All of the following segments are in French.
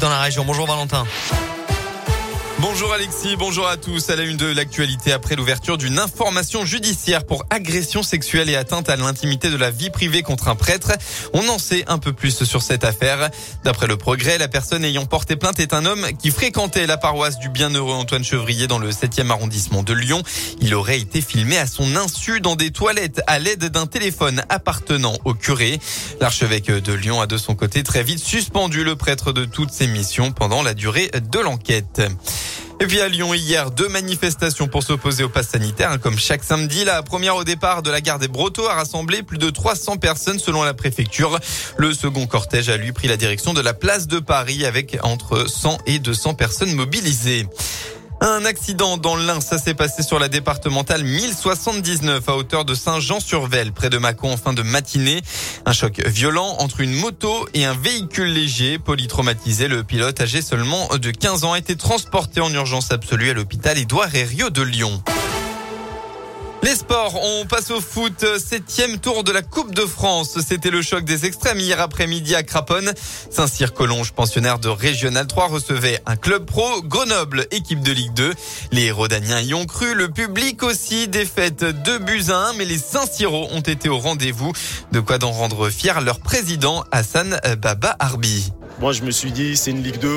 dans la région. Bonjour Valentin. Bonjour Alexis, bonjour à tous. À la une de l'actualité après l'ouverture d'une information judiciaire pour agression sexuelle et atteinte à l'intimité de la vie privée contre un prêtre. On en sait un peu plus sur cette affaire. D'après le progrès, la personne ayant porté plainte est un homme qui fréquentait la paroisse du bienheureux Antoine Chevrier dans le 7e arrondissement de Lyon. Il aurait été filmé à son insu dans des toilettes à l'aide d'un téléphone appartenant au curé. L'archevêque de Lyon a de son côté très vite suspendu le prêtre de toutes ses missions pendant la durée de l'enquête. Et puis à Lyon hier, deux manifestations pour s'opposer au pass sanitaire. Comme chaque samedi, la première au départ de la gare des Brotteaux a rassemblé plus de 300 personnes selon la préfecture. Le second cortège a lui pris la direction de la place de Paris avec entre 100 et 200 personnes mobilisées. Un accident dans l'Ain, ça s'est passé sur la départementale 1079 à hauteur de Saint-Jean-sur-Velle, près de Mâcon en fin de matinée. Un choc violent entre une moto et un véhicule léger. Polytraumatisé, le pilote âgé seulement de 15 ans a été transporté en urgence absolue à l'hôpital Édouard Herriot de Lyon. Les sports, on passe au foot. Septième tour de la Coupe de France. C'était le choc des extrêmes hier après-midi à Craponne. Saint-Cyr-Collonges, pensionnaire de Régional 3, recevait un club pro, Grenoble, équipe de Ligue 2. Les Rodaniens y ont cru, le public aussi. Défaite 2 buts à 1, mais les Saint-Cyros ont été au rendez-vous. De quoi d'en rendre fier leur président, Hassan Baba Arbi. Moi, je me suis dit, c'est une Ligue 2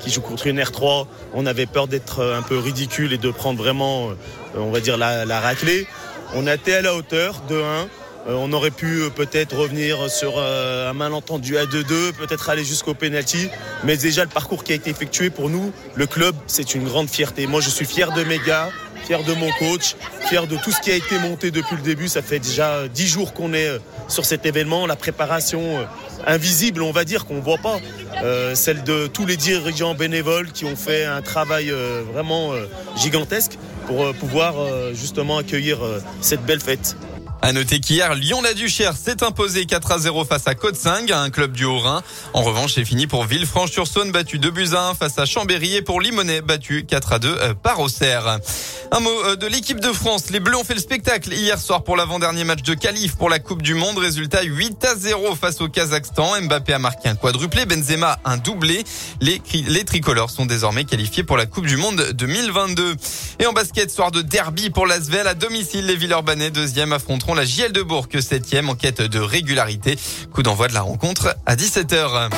qui joue contre une R3. On avait peur d'être un peu ridicule et de prendre vraiment, euh, on va dire, la, raclée. On a été à la hauteur de 1. Euh, on aurait pu euh, peut-être revenir sur un malentendu à 2-2, peut-être aller jusqu'au penalty. Mais déjà, le parcours qui a été effectué pour nous, le club, c'est une grande fierté. Moi, je suis fier de mes gars, fier de mon coach, fier de tout ce qui a été monté depuis le début. Ça fait déjà 10 jours qu'on est sur cet événement. La préparation invisible, on va dire, qu'on voit pas. Euh, celle de tous les dirigeants bénévoles qui ont fait un travail euh, vraiment euh, gigantesque pour pouvoir justement accueillir cette belle fête. À noter qu'hier, Lyon-la-Duchère s'est imposé 4 à 0 face à Côte-Singue, un club du Haut-Rhin. En revanche, c'est fini pour Villefranche-sur-Saône, battu 2 buts à 1 face à Chambéry et pour Limonest, battu 4 à 2 par Auxerre. Un mot euh, de l'équipe de France. Les Bleus ont fait le spectacle hier soir pour l'avant-dernier match de qualif pour la Coupe du Monde. Résultat 8 à 0 face au Kazakhstan. Mbappé a marqué un quadruplé. Benzema un doublé. Les, les tricolores sont désormais qualifiés pour la Coupe du Monde 2022. Et en basket, soir de derby pour l'Asvel à domicile. Les Villeurbanais, deuxième, affronteront la JL de Bourg, septième en quête de régularité. Coup d'envoi de la rencontre à 17h.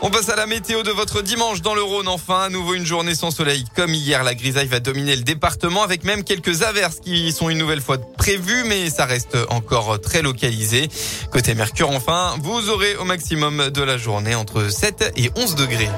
On passe à la météo de votre dimanche dans le Rhône. Enfin, à nouveau une journée sans soleil. Comme hier, la grisaille va dominer le département avec même quelques averses qui sont une nouvelle fois prévues, mais ça reste encore très localisé. Côté Mercure, enfin, vous aurez au maximum de la journée entre 7 et 11 degrés.